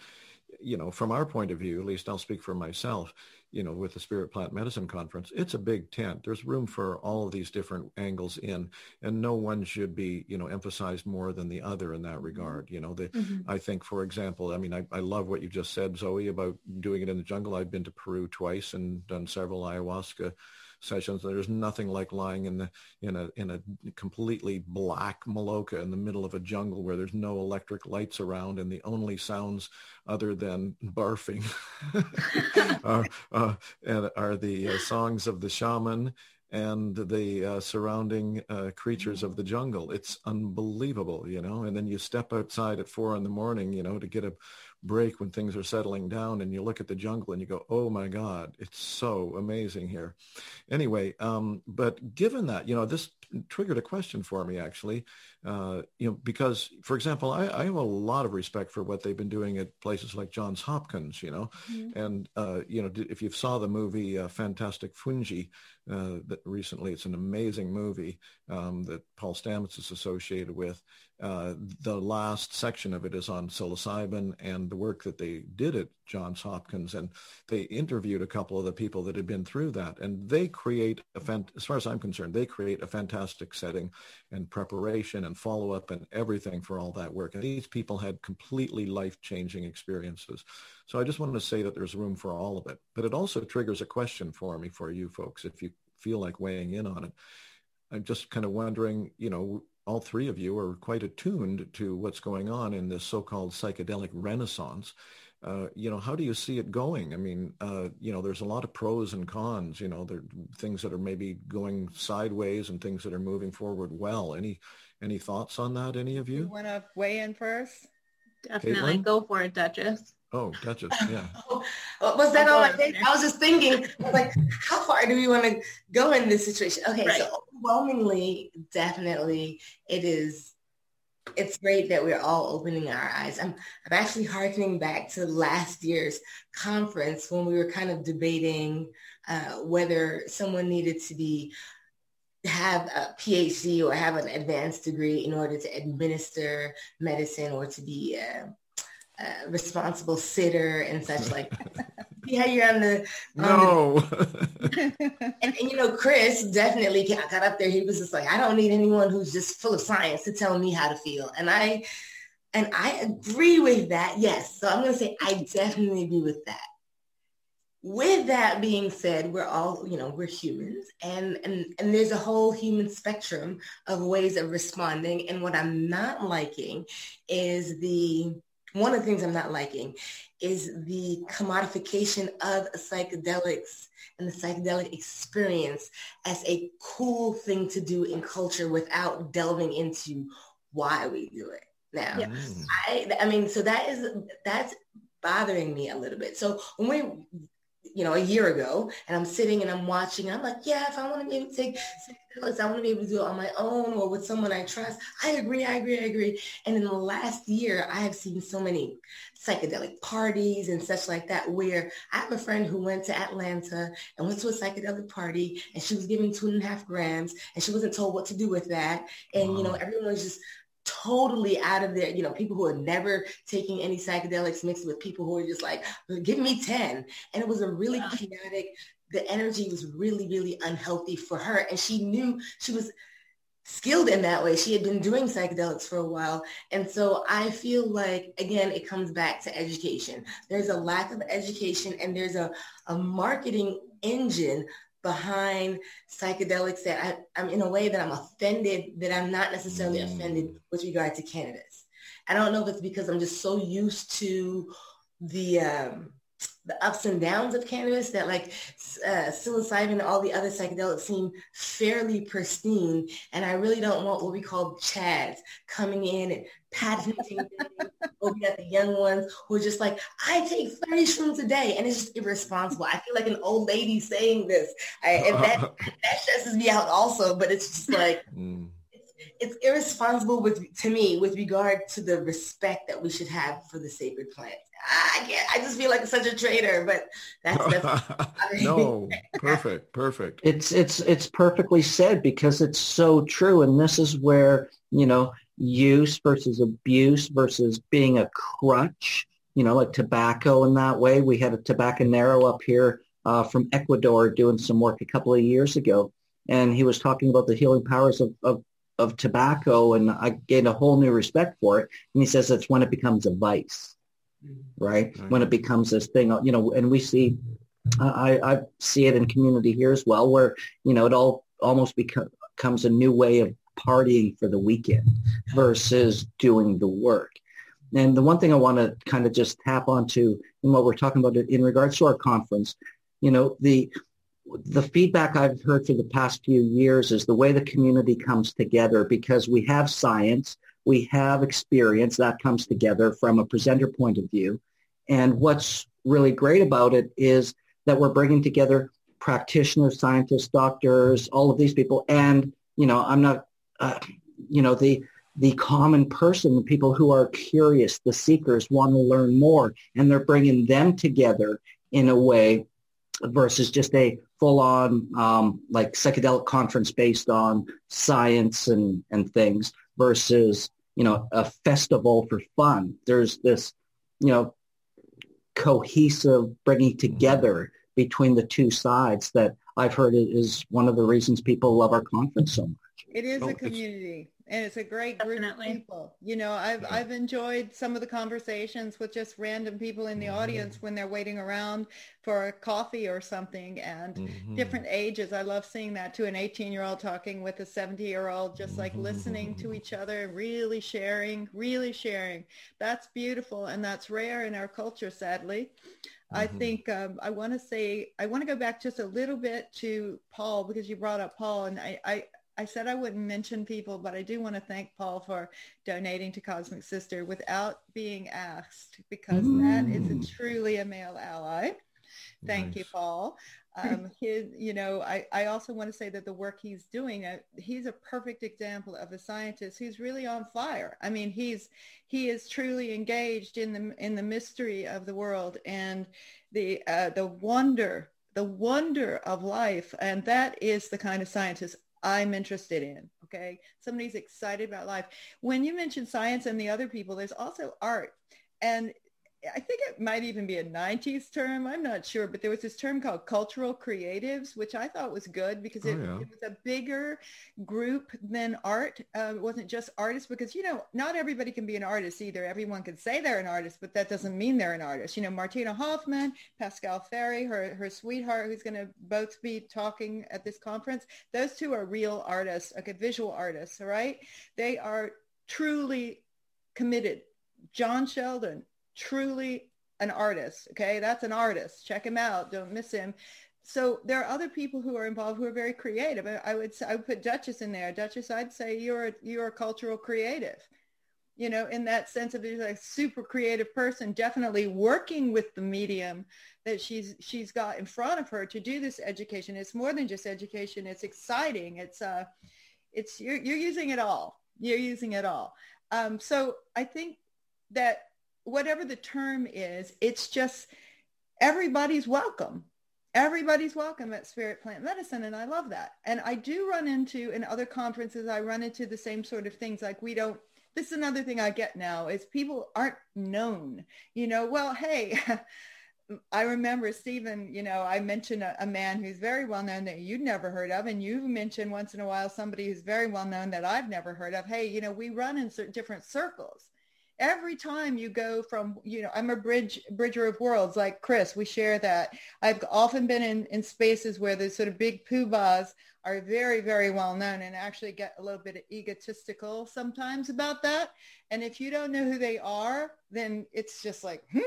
you know, from our point of view, at least I'll speak for myself, you know, with the Spirit Plant Medicine Conference, it's a big tent. There's room for all of these different angles in, and no one should be, you know, emphasized more than the other in that regard. You know, the, mm-hmm. I think, for example, I mean, I, I love what you just said, Zoe, about doing it in the jungle. I've been to Peru twice and done several ayahuasca sessions. There's nothing like lying in the in a in a completely black maloka in the middle of a jungle where there's no electric lights around and the only sounds other than barfing are, uh, are the uh, songs of the shaman and the uh, surrounding uh, creatures of the jungle. It's unbelievable, you know. And then you step outside at four in the morning, you know, to get a break when things are settling down and you look at the jungle and you go, oh my God, it's so amazing here. Anyway, um, but given that, you know, this triggered a question for me actually, uh, you know, because for example, I, I, have a lot of respect for what they've been doing at places like Johns Hopkins, you know, mm-hmm. and, uh, you know, if you saw the movie uh, Fantastic Fungi uh, that recently, it's an amazing movie um, that Paul Stamets is associated with. Uh, the last section of it is on psilocybin and the work that they did at Johns Hopkins, and they interviewed a couple of the people that had been through that, and they create a fant- as far as I'm concerned, they create a fantastic setting and preparation and follow up and everything for all that work. And these people had completely life changing experiences. So I just wanted to say that there's room for all of it, but it also triggers a question for me for you folks if you feel like weighing in on it. I'm just kind of wondering, you know, all three of you are quite attuned to what's going on in this so-called psychedelic renaissance. Uh, you know, how do you see it going? I mean, uh, you know, there's a lot of pros and cons. You know, there are things that are maybe going sideways and things that are moving forward well. Any any thoughts on that? Any of you? You want to weigh in first? Definitely, Caitlin? go for it, Duchess. Oh, Duchess, yeah. was that all I think? I was just thinking, like, how far do we want to go in this situation? Okay, right. so overwhelmingly, definitely, it is. It's great that we're all opening our eyes. I'm, I'm actually harkening back to last year's conference when we were kind of debating uh, whether someone needed to be have a PhD or have an advanced degree in order to administer medicine or to be a, a responsible sitter and such like yeah, you're on the no. The, and, and, you know, Chris definitely got, got up there. He was just like, I don't need anyone who's just full of science to tell me how to feel. And I and I agree with that. Yes. So I'm going to say I definitely agree with that. With that being said, we're all, you know, we're humans and, and, and there's a whole human spectrum of ways of responding. And what I'm not liking is the one of the things I'm not liking is the commodification of psychedelics and the psychedelic experience as a cool thing to do in culture without delving into why we do it. Now. I, I mean, so that is, that's bothering me a little bit. So when we, you know, a year ago and I'm sitting and I'm watching, and I'm like, yeah, if I want to maybe take. I want to be able to do it on my own or with someone I trust. I agree, I agree, I agree. And in the last year, I have seen so many psychedelic parties and such like that where I have a friend who went to Atlanta and went to a psychedelic party and she was given two and a half grams and she wasn't told what to do with that. And, wow. you know, everyone was just totally out of there. You know, people who are never taking any psychedelics mixed with people who are just like, give me 10. And it was a really chaotic, the energy was really, really unhealthy for her. And she knew she was skilled in that way. She had been doing psychedelics for a while. And so I feel like, again, it comes back to education. There's a lack of education and there's a, a marketing engine behind psychedelics that I, am in a way that I'm offended that I'm not necessarily mm. offended with regard to cannabis. I don't know if it's because I'm just so used to the um, the ups and downs of cannabis that like uh, psilocybin and all the other psychedelics seem fairly pristine. And I really don't want what we call chads coming in and patenting we got the young ones who are just like, I take 30 shrooms a day. And it's just irresponsible. I feel like an old lady saying this. I, and that, that stresses me out also, but it's just like, mm it's irresponsible with to me with regard to the respect that we should have for the sacred plant. I can't. I just feel like such a traitor, but that's, that's no perfect, perfect. It's it's it's perfectly said because it's so true, and this is where you know use versus abuse versus being a crutch. You know, like tobacco in that way. We had a tobacconero up here uh, from Ecuador doing some work a couple of years ago, and he was talking about the healing powers of, of of tobacco and I gained a whole new respect for it. And he says it's when it becomes a vice, right? right. When it becomes this thing, you know, and we see, I, I see it in community here as well, where, you know, it all almost becomes becomes a new way of partying for the weekend versus doing the work. And the one thing I want to kind of just tap onto in what we're talking about in regards to our conference, you know, the the feedback I've heard for the past few years is the way the community comes together because we have science, we have experience that comes together from a presenter point of view. And what's really great about it is that we're bringing together practitioners, scientists, doctors, all of these people. And, you know, I'm not, uh, you know, the, the common person, the people who are curious, the seekers want to learn more, and they're bringing them together in a way versus just a full-on um, like psychedelic conference based on science and, and things versus, you know, a festival for fun. There's this, you know, cohesive bringing together between the two sides that I've heard is one of the reasons people love our conference so much. It is oh, a community and it's a great group Definitely. of people. You know, I've yeah. I've enjoyed some of the conversations with just random people in the mm-hmm. audience when they're waiting around for a coffee or something, and mm-hmm. different ages. I love seeing that to an 18 year old talking with a 70 year old, just like mm-hmm. listening to each other, really sharing, really sharing. That's beautiful, and that's rare in our culture, sadly. I mm-hmm. think um, I want to say I want to go back just a little bit to Paul because you brought up Paul, and I, I I said I wouldn't mention people, but I do want to thank Paul for donating to Cosmic Sister without being asked because mm. that is a mm. truly a male ally. Thank nice. you, Paul. Um, his, you know, I, I also want to say that the work he's doing, uh, he's a perfect example of a scientist who's really on fire. I mean, he's he is truly engaged in the in the mystery of the world and the uh, the wonder the wonder of life, and that is the kind of scientist I'm interested in. Okay. Somebody's excited about life. When you mention science and the other people, there's also art. And I think it might even be a 90s term. I'm not sure, but there was this term called cultural creatives, which I thought was good because it, oh, yeah. it was a bigger group than art. Uh, it wasn't just artists because, you know, not everybody can be an artist either. Everyone can say they're an artist, but that doesn't mean they're an artist. You know, Martina Hoffmann, Pascal Ferry, her, her sweetheart, who's going to both be talking at this conference. Those two are real artists, okay, visual artists, all right? They are truly committed. John Sheldon, truly an artist. Okay, that's an artist. Check him out. Don't miss him. So there are other people who are involved who are very creative. I would I would put Duchess in there. Duchess, I'd say you're a, you're a cultural creative. you know, in that sense of a super creative person, definitely working with the medium that she's she's got in front of her to do this education. It's more than just education. It's exciting. It's uh, it's you're you're using it all. You're using it all. Um, so I think that whatever the term is, it's just everybody's welcome. Everybody's welcome at Spirit Plant Medicine, and I love that. And I do run into in other conferences, I run into the same sort of things. Like we don't. This is another thing I get now is people aren't known. You know, well, hey. I remember Stephen, you know, I mentioned a, a, man who's very well known that you'd never heard of, and you've mentioned once in a while somebody who's very well known that I've never heard of. Hey, you know, we run in certain different circles every time you go from, you know, I'm a bridge bridger of worlds like Chris. We share that. I've often been in, in spaces where the sort of big poobahs are very, very well known and actually get a little bit egotistical sometimes about that. And if you don't know who they are, then it's just like, hmm,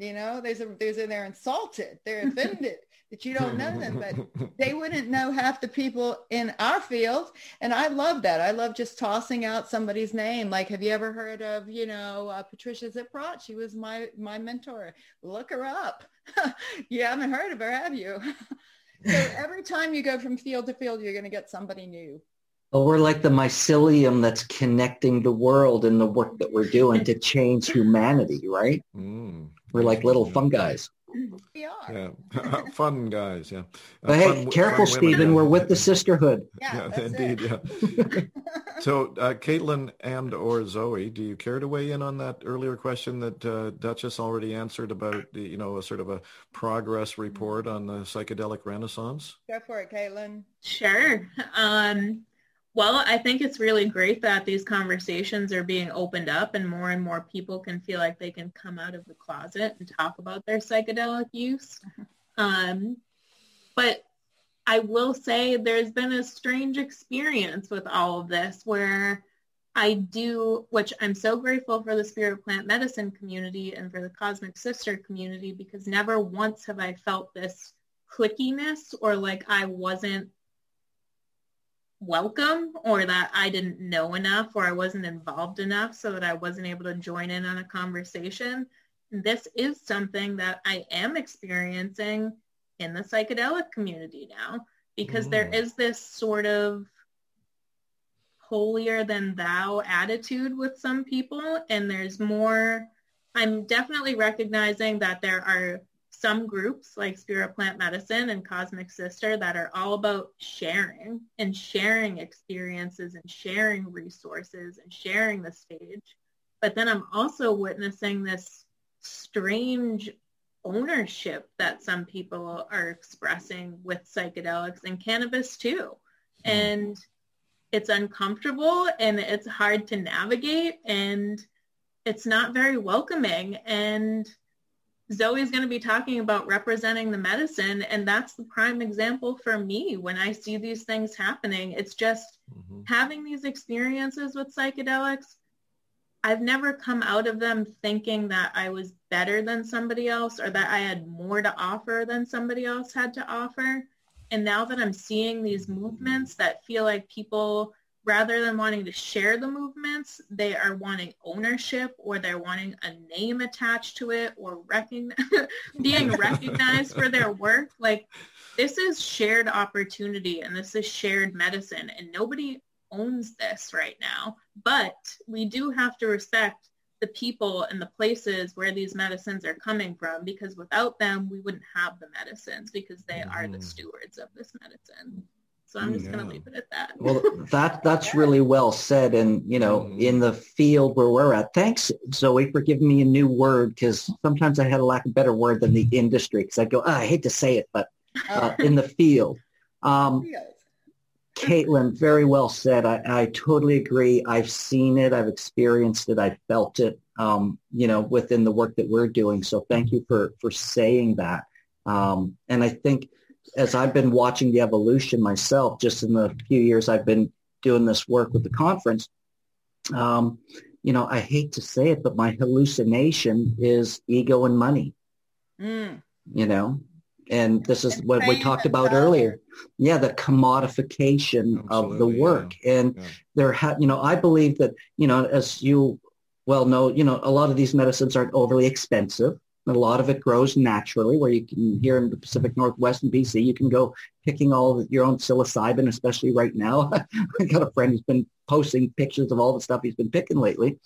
you know, there's a, there's a, they're insulted, they're offended that you don't know them, but they wouldn't know half the people in our field. And I love that. I love just tossing out somebody's name. Like, have you ever heard of, you know, uh, Patricia Ziprot? She was my, my mentor. Look her up. you haven't heard of her, have you? so every time you go from field to field, you're going to get somebody new. Well, we're like the mycelium that's connecting the world and the work that we're doing to change humanity, right? Mm. We're like little fungi. We are. Yeah, fun guys. Yeah. But uh, hey, careful, Stephen. We're with the sisterhood. Yeah, yeah indeed. Yeah. so, uh, Caitlin and or Zoe, do you care to weigh in on that earlier question that uh, Duchess already answered about the, you know, a sort of a progress report on the psychedelic renaissance? Go for it, Caitlin. Sure. Um, well, I think it's really great that these conversations are being opened up and more and more people can feel like they can come out of the closet and talk about their psychedelic use. Um, but I will say there's been a strange experience with all of this where I do, which I'm so grateful for the spirit plant medicine community and for the cosmic sister community because never once have I felt this clickiness or like I wasn't welcome or that I didn't know enough or I wasn't involved enough so that I wasn't able to join in on a conversation. This is something that I am experiencing in the psychedelic community now because mm. there is this sort of holier than thou attitude with some people and there's more I'm definitely recognizing that there are some groups like Spirit Plant Medicine and Cosmic Sister that are all about sharing and sharing experiences and sharing resources and sharing the stage. But then I'm also witnessing this strange ownership that some people are expressing with psychedelics and cannabis too. Mm. And it's uncomfortable and it's hard to navigate and it's not very welcoming. And Zoe's going to be talking about representing the medicine. And that's the prime example for me when I see these things happening. It's just mm-hmm. having these experiences with psychedelics. I've never come out of them thinking that I was better than somebody else or that I had more to offer than somebody else had to offer. And now that I'm seeing these movements that feel like people rather than wanting to share the movements, they are wanting ownership or they're wanting a name attached to it or recogn- being recognized for their work. Like this is shared opportunity and this is shared medicine and nobody owns this right now. But we do have to respect the people and the places where these medicines are coming from because without them, we wouldn't have the medicines because they mm. are the mm-hmm. stewards of this medicine. So I'm just yeah. going to leave it at that. well, that that's really well said. And, you know, mm-hmm. in the field where we're at, thanks, Zoe, for giving me a new word because sometimes I had a lack of better word than the industry because I go, oh, I hate to say it, but uh, in the field. Um, Caitlin, very well said. I, I, totally agree. I've seen it. I've experienced it. I felt it, um, you know, within the work that we're doing. So thank you for, for saying that. Um, and I think as I've been watching the evolution myself, just in the few years I've been doing this work with the conference, um, you know, I hate to say it, but my hallucination is ego and money. Mm. You know, and this is what we talked about earlier. Yeah, the commodification Absolutely, of the work, yeah. and yeah. there, ha- you know, I believe that you know, as you well know, you know, a lot of these medicines aren't overly expensive. A lot of it grows naturally where you can, here in the Pacific Northwest and BC, you can go picking all your own psilocybin, especially right now. I've got a friend who's been posting pictures of all the stuff he's been picking lately.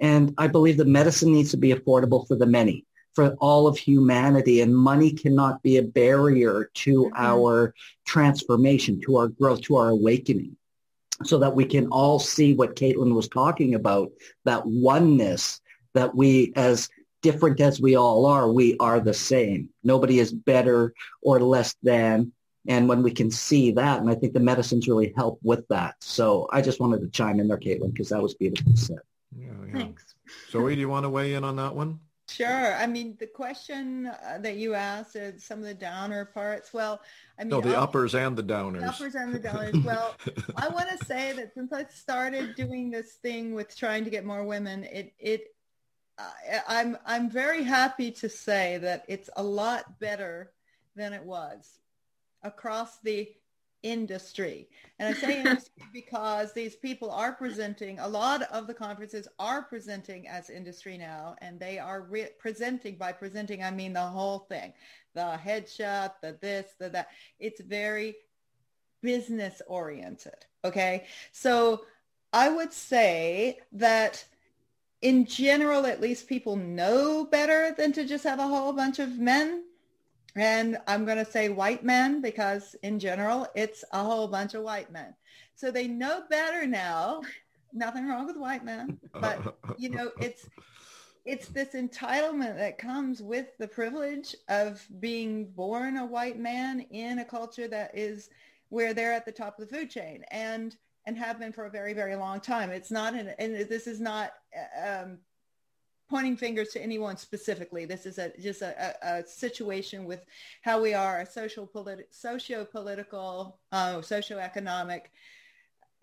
And I believe that medicine needs to be affordable for the many, for all of humanity. And money cannot be a barrier to mm-hmm. our transformation, to our growth, to our awakening so that we can all see what Caitlin was talking about, that oneness that we, as different as we all are, we are the same. Nobody is better or less than. And when we can see that, and I think the medicines really help with that. So I just wanted to chime in there, Caitlin, because that was beautifully said. Yeah, yeah. Thanks. Zoe, do you want to weigh in on that one? Sure. I mean, the question uh, that you asked, is some of the downer parts. Well, I mean, no, the uppers and the downers. The uppers and the downers. Well, I want to say that since I started doing this thing with trying to get more women, it it uh, I'm I'm very happy to say that it's a lot better than it was across the industry. And I say industry because these people are presenting, a lot of the conferences are presenting as industry now, and they are re- presenting, by presenting, I mean the whole thing, the headshot, the this, the that. It's very business oriented. Okay. So I would say that in general, at least people know better than to just have a whole bunch of men and I'm going to say white men because in general, it's a whole bunch of white men. So they know better now. Nothing wrong with white men, but you know, it's it's this entitlement that comes with the privilege of being born a white man in a culture that is where they're at the top of the food chain and and have been for a very very long time. It's not an, and this is not um, pointing fingers to anyone specifically. This is a, just a, a, a situation with how we are a social, politi- socio-political, uh, socio-economic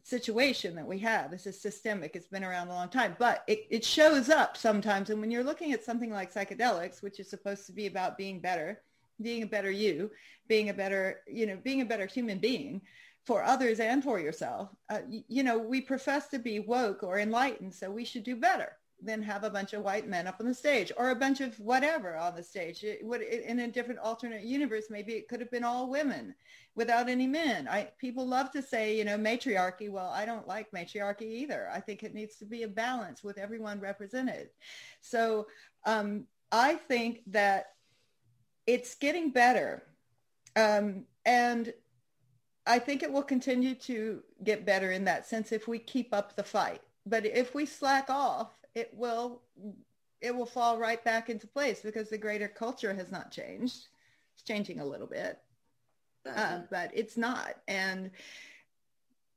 situation that we have. This is systemic. It's been around a long time, but it, it shows up sometimes. And when you're looking at something like psychedelics, which is supposed to be about being better, being a better you, being a better, you know, being a better human being, for others and for yourself. Uh, you, you know, we profess to be woke or enlightened, so we should do better than have a bunch of white men up on the stage or a bunch of whatever on the stage. It would in a different alternate universe, maybe it could have been all women without any men. I people love to say, you know, matriarchy. Well, I don't like matriarchy either. I think it needs to be a balance with everyone represented. So um, I think that it's getting better. Um, and I think it will continue to get better in that sense if we keep up the fight. But if we slack off, it will it will fall right back into place because the greater culture has not changed. It's changing a little bit, uh, but it's not. And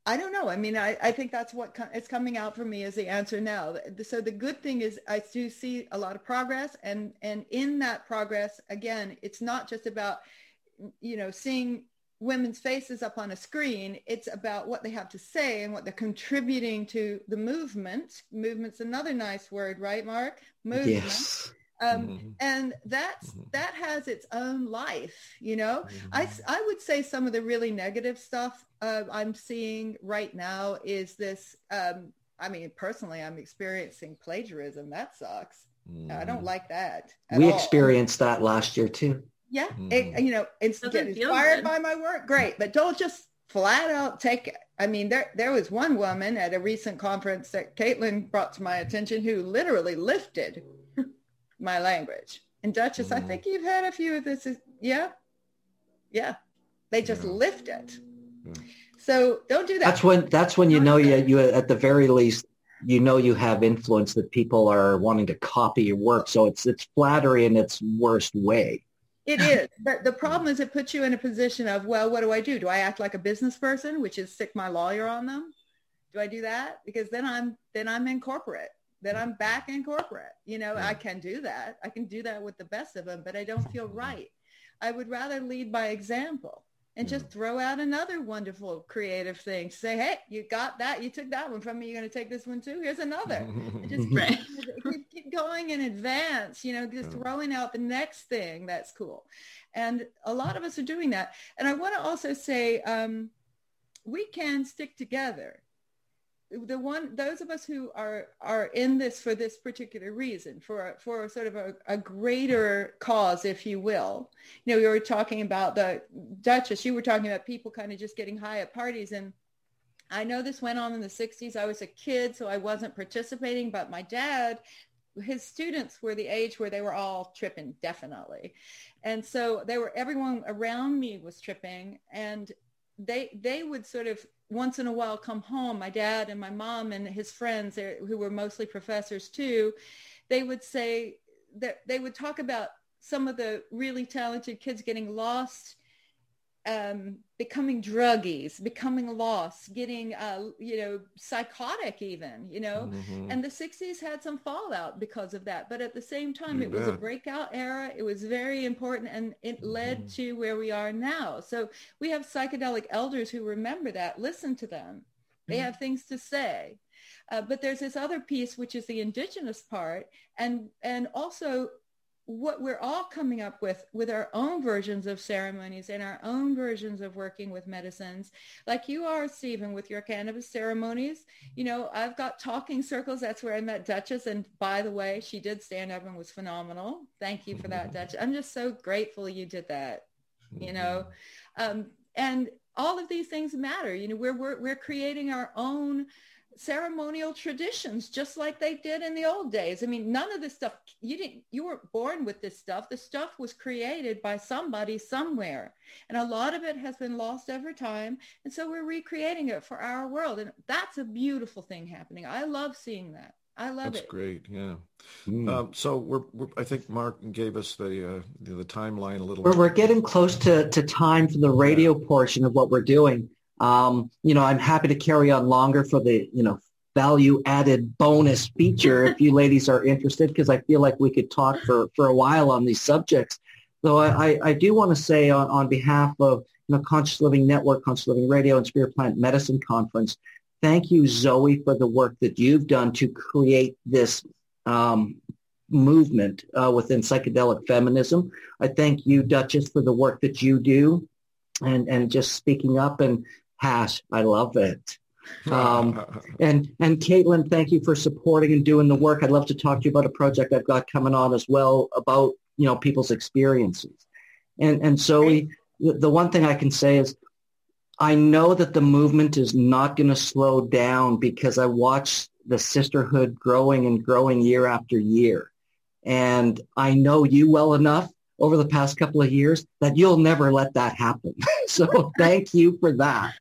I don't know. I mean, I, I think that's what com- is coming out for me as the answer now. So the good thing is I do see a lot of progress, and and in that progress, again, it's not just about you know seeing women's faces up on a screen. It's about what they have to say and what they're contributing to the movement. Movement's another nice word, right, Mark? Movement. Yes. Um, mm-hmm. And that's mm-hmm. that has its own life, you know. Mm-hmm. I I would say some of the really negative stuff uh, I'm seeing right now is this. Um, I mean, personally, I'm experiencing plagiarism. That sucks. I don't mm-hmm. like that. We all. experienced that last year too. Yeah, mm-hmm. it, you know, it's get inspired by my work, great, but don't just flat out take it. I mean, there there was one woman at a recent conference that Caitlin brought to my attention who literally lifted my language. And Duchess, mm-hmm. I think you've had a few of this. Yeah, yeah, they just yeah. lift it. Yeah. So don't do that. That's when that's when you know you you at the very least you know you have influence that people are wanting to copy your work. So it's it's flattery in its worst way. It is. But the problem is it puts you in a position of, well, what do I do? Do I act like a business person, which is stick my lawyer on them? Do I do that? Because then I'm then I'm in corporate. Then I'm back in corporate. You know, I can do that. I can do that with the best of them, but I don't feel right. I would rather lead by example and just throw out another wonderful creative thing. Say, hey, you got that. You took that one from me. You're going to take this one too. Here's another. just right. keep, keep, going in advance, you know, just throwing out the next thing that's cool. And a lot of us are doing that. And I want to also say um, we can stick together. The one those of us who are are in this for this particular reason for for sort of a, a, greater cause if you will. You know we were talking about the duchess. You were talking about people kind of just getting high at parties. And i know this went on in the 60s i was a kid so i wasn't participating but my dad his students were the age where they were all tripping definitely. And so they were everyone around me was tripping. And they they would sort of once in a while come home, my dad and my mom and his friends, who were mostly professors too, they would say that they would talk about some of the really talented kids getting lost um, becoming druggies, becoming lost, getting, uh, you know, psychotic even, you know, mm-hmm. and the 60s had some fallout because of that. But at the same time, it was a breakout era. It was very important and it mm-hmm. led to where we are now. So we have psychedelic elders who remember that. Listen to them. They mm-hmm. have things to say. Uh, but there's this other piece, which is the indigenous part. And, and also what we're all coming up with with our own versions of ceremonies and our own versions of working with medicines. Like you are stephen with your cannabis ceremonies you know i've got talking circles. That's where i met duchess and by the way she did stand up and was phenomenal. Thank you for that duchess. I'm just so grateful you did that you know? Um, and all of these things matter. You know we're, we're we're creating our own ceremonial traditions just like they did in the old days. I mean, none of this stuff, you didn't, you weren't born with this stuff. The stuff was created by somebody somewhere. And a lot of it has been lost over time. And so we're recreating it for our world. And that's a beautiful thing happening. I love seeing that. I love That's it. That's great. Yeah. Mm. Um, so we're, we're, I think Mark gave us the uh, the, the, timeline a little. We're, we're getting close to, to time for the radio yeah. portion of what we're doing. Um, you know, I'm happy to carry on longer for the, you know, value added bonus feature if you ladies are interested, because I feel like we could talk for, for a while on these subjects. Though I, I do want to say on, on behalf of you know, Conscious Living Network, Conscious Living Radio, and Spirit Plant Medicine Conference, thank you, Zoe, for the work that you've done to create this um, movement uh, within psychedelic feminism. I thank you, Duchess, for the work that you do and, and just speaking up and Hash, I love it. Um, and and Caitlin, thank you for supporting and doing the work. I'd love to talk to you about a project I've got coming on as well about you know people's experiences. And and so we, the one thing I can say is I know that the movement is not going to slow down because I watch the sisterhood growing and growing year after year. And I know you well enough over the past couple of years that you'll never let that happen. so thank you for that.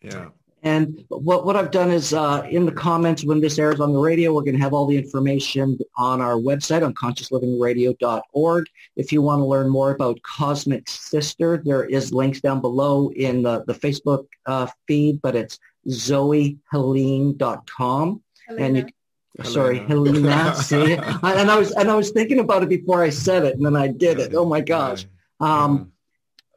Yeah. And what, what I've done is uh, in the comments when this airs on the radio, we're going to have all the information on our website on consciousliving.radio.org. If you want to learn more about Cosmic Sister, there is links down below in the, the Facebook uh, feed, but it's zoehelene.com. Helena. And you, Helena. sorry, Helena. see, and I was and I was thinking about it before I said it, and then I did it. Oh my gosh. Um,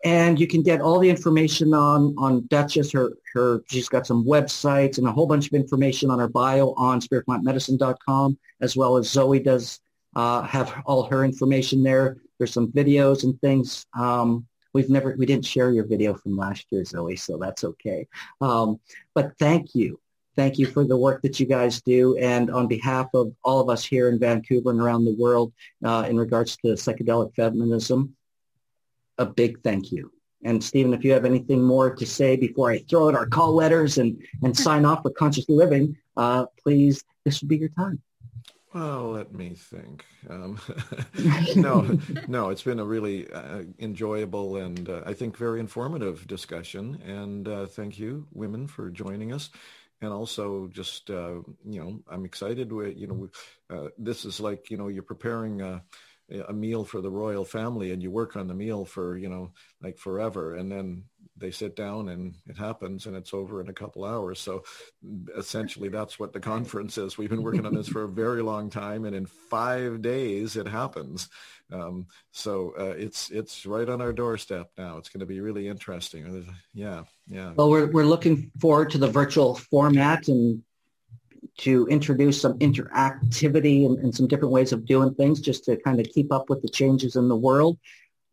and you can get all the information on on Duchess. Her her she's got some websites and a whole bunch of information on her bio on spiritplantmedicine.com, as well as Zoe does uh, have all her information there. There's some videos and things. Um, we've never we didn't share your video from last year, Zoe, so that's okay. Um, but thank you. Thank you for the work that you guys do. And on behalf of all of us here in Vancouver and around the world uh, in regards to psychedelic feminism, a big thank you. And Stephen, if you have anything more to say before I throw out our call letters and, and sign off with Conscious Living, uh, please, this would be your time. Well, let me think. Um, no, no, it's been a really uh, enjoyable and uh, I think very informative discussion. And uh, thank you, women, for joining us. And also, just uh, you know, I'm excited. With you know, uh, this is like you know, you're preparing uh, a meal for the royal family and you work on the meal for you know like forever. And then they sit down and it happens and it's over in a couple hours. So essentially that's what the conference is. We've been working on this for a very long time and in five days it happens. Um, so uh, it's it's right on our doorstep now. It's going to be really interesting. Yeah yeah. Well we're, we're looking forward to the virtual format and to introduce some interactivity and, and, some different ways of doing things just to kind of keep up with the changes in the world.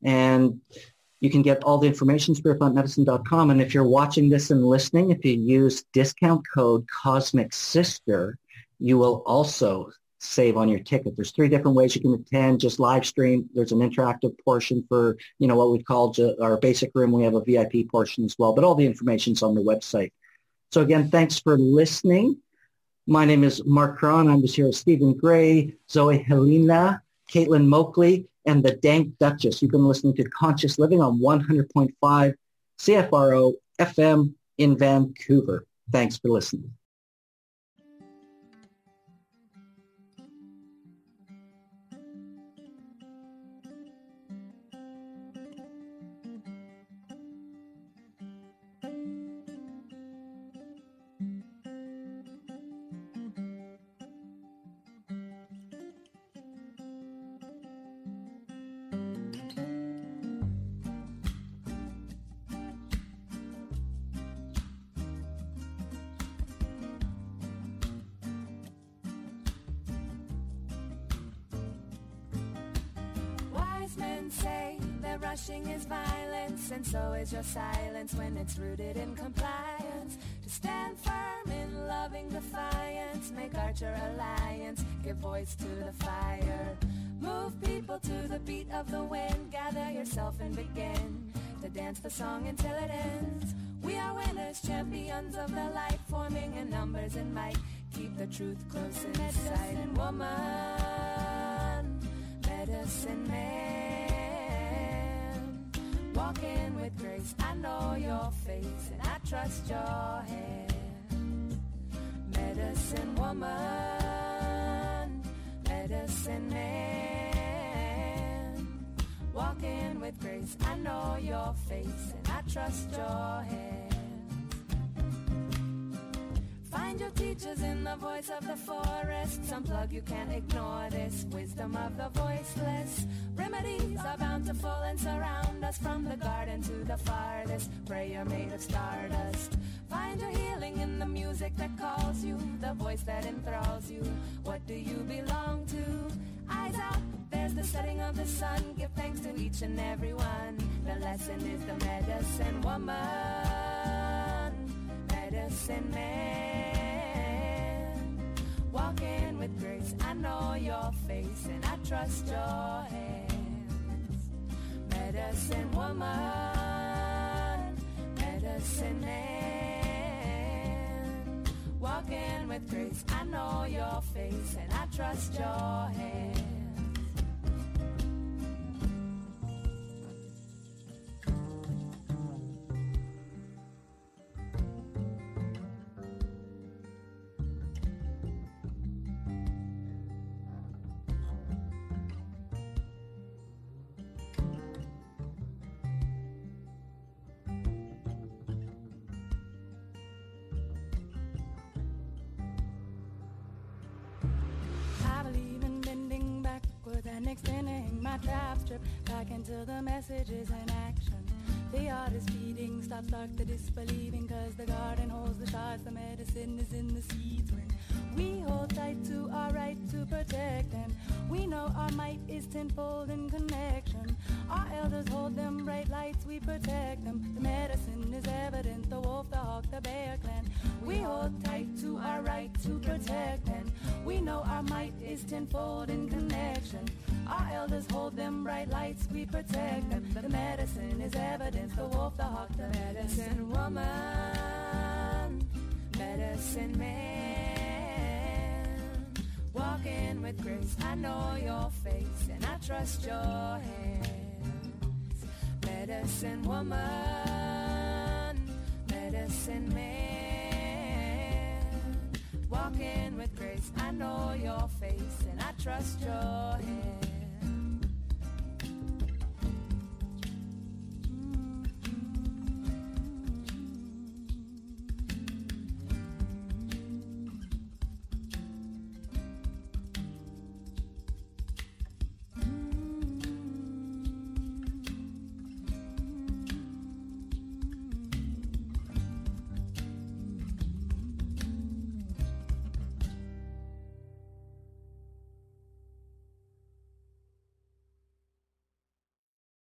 And You can get all the information, spiritplantmedicine.com. And if you're watching this and listening, if you use discount code Cosmic Sister, you will also save on your ticket. There's three different ways you can attend, just live stream. There's an interactive portion for, you know, what we call our basic room. We have a VIP portion as well, but all the information's on the website. So again, thanks for listening. My name is Mark Cron. I'm just here with Stephen Gray, Zoe Helena, Caitlin Moakley, and the Dank Duchess. You've been listening to Conscious Living on 100.5 CFRO FM in Vancouver. Thanks for listening. Your silence when it's rooted in compliance. To stand firm in loving defiance, make Archer alliance, give voice to the fire. Move people to the beat of the wind, gather yourself and begin to dance the song until it ends. We are winners, champions of the light, forming in numbers and might. Keep the truth close in sight. And woman, medicine man walking with grace. I know your face and I trust your hand. Medicine woman, medicine man. Walking with grace. I know your face and I trust your hand. Find your teachers in the voice of the forest. Unplug, you can't ignore this. Wisdom of the voiceless. Remedies are bountiful and surround us from the garden to the farthest. Prayer made of stardust. Find your healing in the music that calls you, the voice that enthralls you. What do you belong to? Eyes out, there's the setting of the sun. Give thanks to each and every one. The lesson is the medicine woman, medicine man walking with grace. I know your face and I trust your hands. Medicine woman, medicine man. Walking with grace. I know your face and I trust your hands. Extending my trap strip back into the messages in action. The art is feeding, stop, start the disbelieving, cause the garden holds the shards, the medicine is in the seeds. When we hold tight to our right to protect and we know our might is tenfold in connection. Our elders hold them bright lights, we protect them. The medicine is evident, the wolf, the hawk, the bear clan. We hold tight to our right to protect and We know our might is tenfold in connection. Our elders hold them bright lights, we protect them. The medicine is evidence, the wolf, the hawk, the medicine woman, medicine man. Walking with grace, I know your face and I trust your hands. Medicine woman, medicine man. Walking with grace, I know your face and I trust your hands.